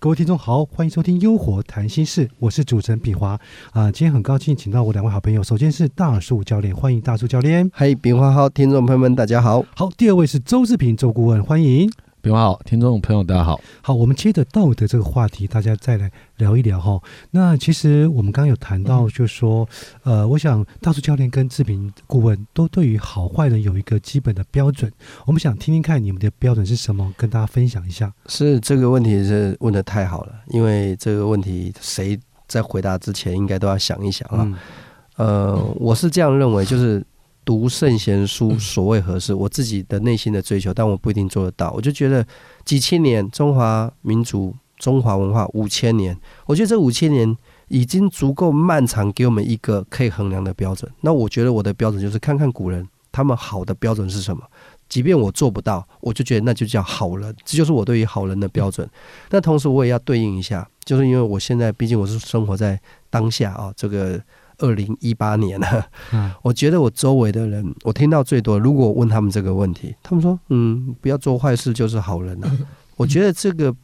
各位听众好，欢迎收听《优活谈心事》，我是主持人炳华啊。今天很高兴请到我两位好朋友，首先是大树教练，欢迎大树教练。嗨，炳华好，听众朋友们大家好。好，第二位是周志平周顾问，欢迎。平华好，听众朋友大家好。好，我们接着道德这个话题，大家再来聊一聊哈。那其实我们刚刚有谈到，就是说，呃，我想大树教练跟志平顾问都对于好坏人有一个基本的标准。我们想听听看你们的标准是什么，跟大家分享一下。是这个问题是问的太好了，因为这个问题谁在回答之前应该都要想一想啊。呃，我是这样认为，就是。读圣贤书，所谓何事？我自己的内心的追求，但我不一定做得到。我就觉得几千年中华民族、中华文化五千年，我觉得这五千年已经足够漫长，给我们一个可以衡量的标准。那我觉得我的标准就是看看古人他们好的标准是什么。即便我做不到，我就觉得那就叫好人，这就是我对于好人的标准。那同时我也要对应一下，就是因为我现在毕竟我是生活在当下啊，这个。二零一八年了，我觉得我周围的人，我听到最多，如果问他们这个问题，他们说：“嗯，不要做坏事就是好人了。”我觉得这个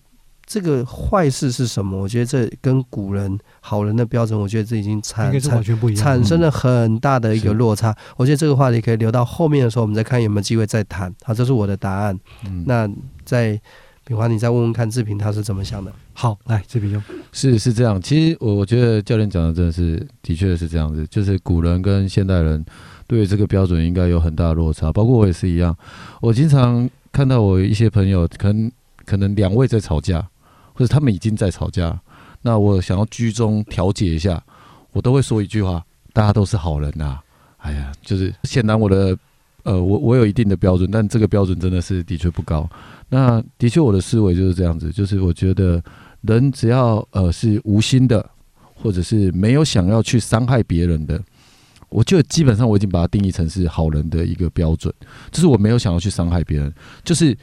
这个坏事是什么？我觉得这跟古人好人的标准，我觉得这已经产产产生了很大的一个落差。我觉得这个话题可以留到后面的时候，我们再看有没有机会再谈。好，这是我的答案。那在。平华，你再问问看志平他是怎么想的。好，来志平用是是这样。其实我我觉得教练讲的真的是的确是这样子，就是古人跟现代人对这个标准应该有很大的落差。包括我也是一样，我经常看到我一些朋友，可能可能两位在吵架，或者他们已经在吵架，那我想要居中调解一下，我都会说一句话：大家都是好人呐。哎呀，就是显然我的呃，我我有一定的标准，但这个标准真的是的确不高。那的确，我的思维就是这样子，就是我觉得人只要呃是无心的，或者是没有想要去伤害别人的，我就基本上我已经把它定义成是好人的一个标准，就是我没有想要去伤害别人，就是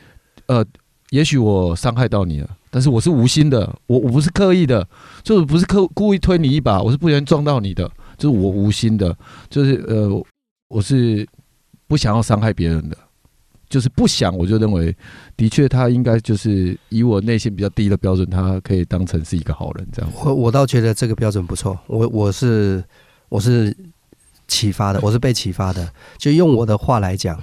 呃，也许我伤害到你了，但是我是无心的，我我不是刻意的，就是不是刻故意推你一把，我是不小心撞到你的，就是我无心的，就是呃，我是不想要伤害别人的。就是不想，我就认为，的确他应该就是以我内心比较低的标准，他可以当成是一个好人这样。我我倒觉得这个标准不错，我我是我是启发的，我是被启发的。就用我的话来讲，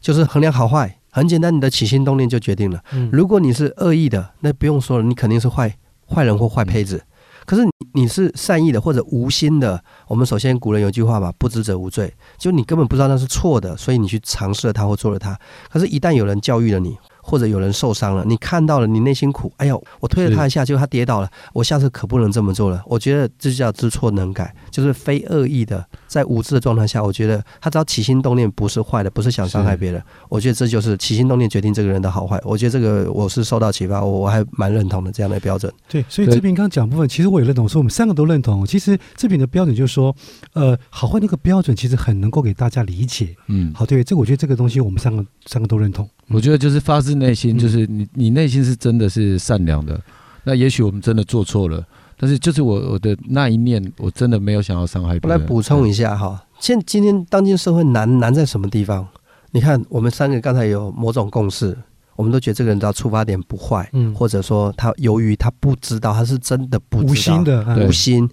就是衡量好坏很简单，你的起心动念就决定了。如果你是恶意的，那不用说了，你肯定是坏坏人或坏胚子。可是你是善意的或者无心的，我们首先古人有句话嘛，不知者无罪，就你根本不知道那是错的，所以你去尝试了它或做了它。可是，一旦有人教育了你。或者有人受伤了，你看到了，你内心苦。哎呦，我推了他一下，结果他跌倒了。我下次可不能这么做了。我觉得这叫知错能改，就是非恶意的，在无知的状态下，我觉得他只要起心动念不是坏的，不是想伤害别人，我觉得这就是起心动念决定这个人的好坏。我觉得这个我是受到启发，我我还蛮认同的这样的标准。对，所以这边刚刚讲部分，其实我也认同，说我们三个都认同。其实这边的标准就是说，呃，好坏那个标准其实很能够给大家理解。嗯，好，对，这我觉得这个东西我们三个三个都认同。我觉得就是发自内心，就是你你内心是真的是善良的。那也许我们真的做错了，但是就是我我的那一念，我真的没有想要伤害别人。我来补充一下哈，现今天当今社会难难在什么地方？你看我们三个刚才有某种共识，我们都觉得这个人的出发点不坏，嗯，或者说他由于他不知道，他是真的不无心的无心。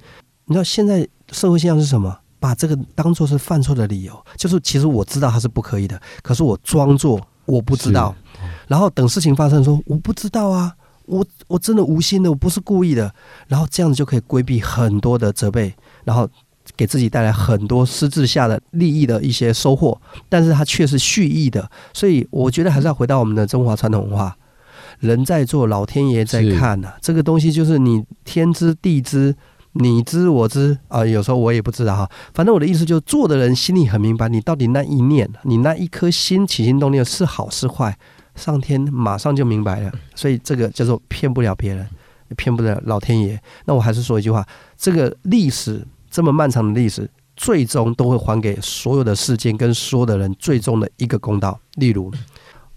你知道现在社会现象是什么？把这个当做是犯错的理由，就是其实我知道他是不可以的，可是我装作。我不知道，然后等事情发生，说我不知道啊，我我真的无心的，我不是故意的，然后这样子就可以规避很多的责备，然后给自己带来很多私自下的利益的一些收获，但是它却是蓄意的，所以我觉得还是要回到我们的中华传统文化，人在做，老天爷在看呐，这个东西就是你天知地知。你知我知啊，有时候我也不知道哈。反正我的意思就是，做的人心里很明白，你到底那一念，你那一颗心起心动念是好是坏，上天马上就明白了。所以这个叫做骗不了别人，骗不了老天爷。那我还是说一句话：这个历史这么漫长的历史，最终都会还给所有的事件跟所有的人最终的一个公道。例如，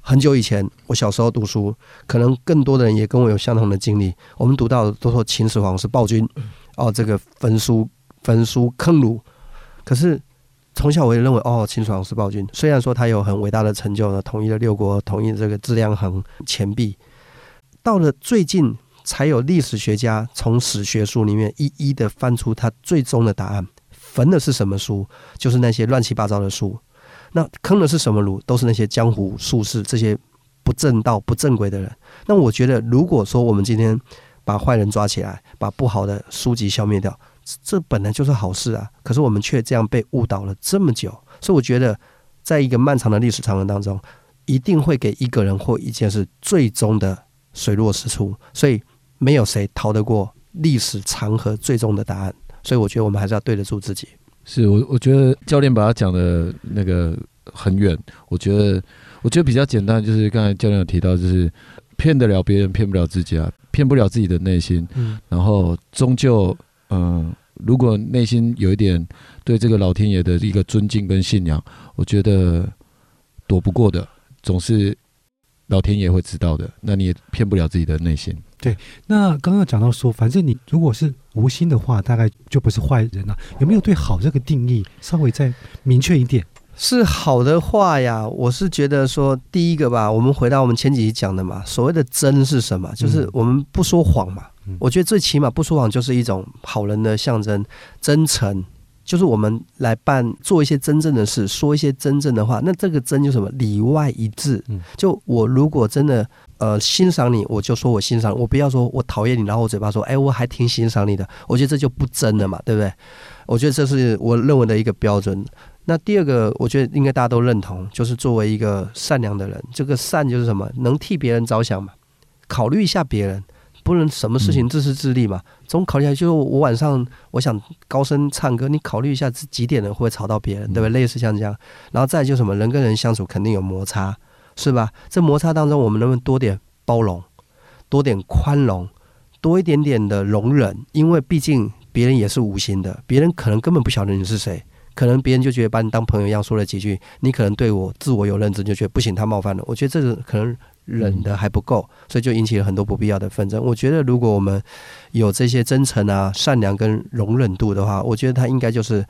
很久以前，我小时候读书，可能更多的人也跟我有相同的经历。我们读到都说秦始皇是暴君。哦，这个焚书焚书坑儒，可是从小我也认为，哦，秦始皇是暴君，虽然说他有很伟大的成就呢，统一了六国，统一这个质量衡钱币，到了最近才有历史学家从史学书里面一一的翻出他最终的答案，焚的是什么书？就是那些乱七八糟的书。那坑的是什么炉？都是那些江湖术士这些不正道、不正规的人。那我觉得，如果说我们今天把坏人抓起来，把不好的书籍消灭掉，这本来就是好事啊。可是我们却这样被误导了这么久，所以我觉得，在一个漫长的历史长河当中，一定会给一个人或一件事最终的水落石出。所以没有谁逃得过历史长河最终的答案。所以我觉得我们还是要对得住自己。是我，我觉得教练把他讲的那个很远。我觉得，我觉得比较简单，就是刚才教练有提到，就是骗得了别人，骗不了自己啊，骗不了自己的内心。嗯。然后终究，嗯，如果内心有一点对这个老天爷的一个尊敬跟信仰，我觉得躲不过的，总是老天爷会知道的。那你也骗不了自己的内心。对，那刚刚讲到说，反正你如果是无心的话，大概就不是坏人了。有没有对好这个定义稍微再明确一点？是好的话呀，我是觉得说，第一个吧，我们回到我们前几集讲的嘛，所谓的真是什么？就是我们不说谎嘛。我觉得最起码不说谎就是一种好人的象征，真诚。就是我们来办做一些真正的事，说一些真正的话。那这个真就什么里外一致。就我如果真的呃欣赏你，我就说我欣赏；我不要说我讨厌你，然后我嘴巴说哎我还挺欣赏你的。我觉得这就不真了嘛，对不对？我觉得这是我认为的一个标准。那第二个，我觉得应该大家都认同，就是作为一个善良的人，这个善就是什么？能替别人着想嘛，考虑一下别人。不能什么事情自私自利嘛，总考虑一下，就是我晚上我想高声唱歌，你考虑一下是几点了，会吵到别人，对不对？类似像这样，然后再就什么人跟人相处肯定有摩擦，是吧？这摩擦当中，我们能不能多点包容，多点宽容，多一点点的容忍？因为毕竟别人也是无心的，别人可能根本不晓得你是谁，可能别人就觉得把你当朋友一样说了几句，你可能对我自我有认知，就觉得不行，他冒犯了。我觉得这个可能。忍的还不够，所以就引起了很多不必要的纷争。我觉得，如果我们有这些真诚啊、善良跟容忍度的话，我觉得他应该就是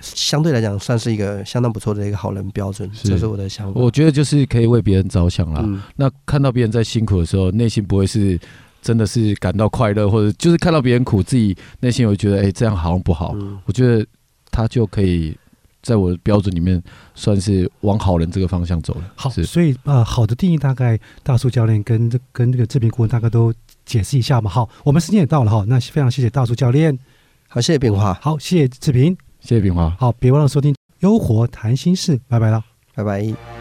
相对来讲算是一个相当不错的一个好人标准。这是我的想法。我觉得就是可以为别人着想啦。那看到别人在辛苦的时候，内心不会是真的是感到快乐，或者就是看到别人苦，自己内心会觉得哎这样好像不好。我觉得他就可以。在我的标准里面，算是往好人这个方向走了。好，所以啊，好的定义大概大树教练跟这跟这个志平顾问大概都解释一下嘛。好，我们时间也到了哈，那非常谢谢大树教练，好，谢谢炳华，好，谢谢志平，谢谢炳华，好，别忘了收听《优活谈心事》，拜拜了，拜拜。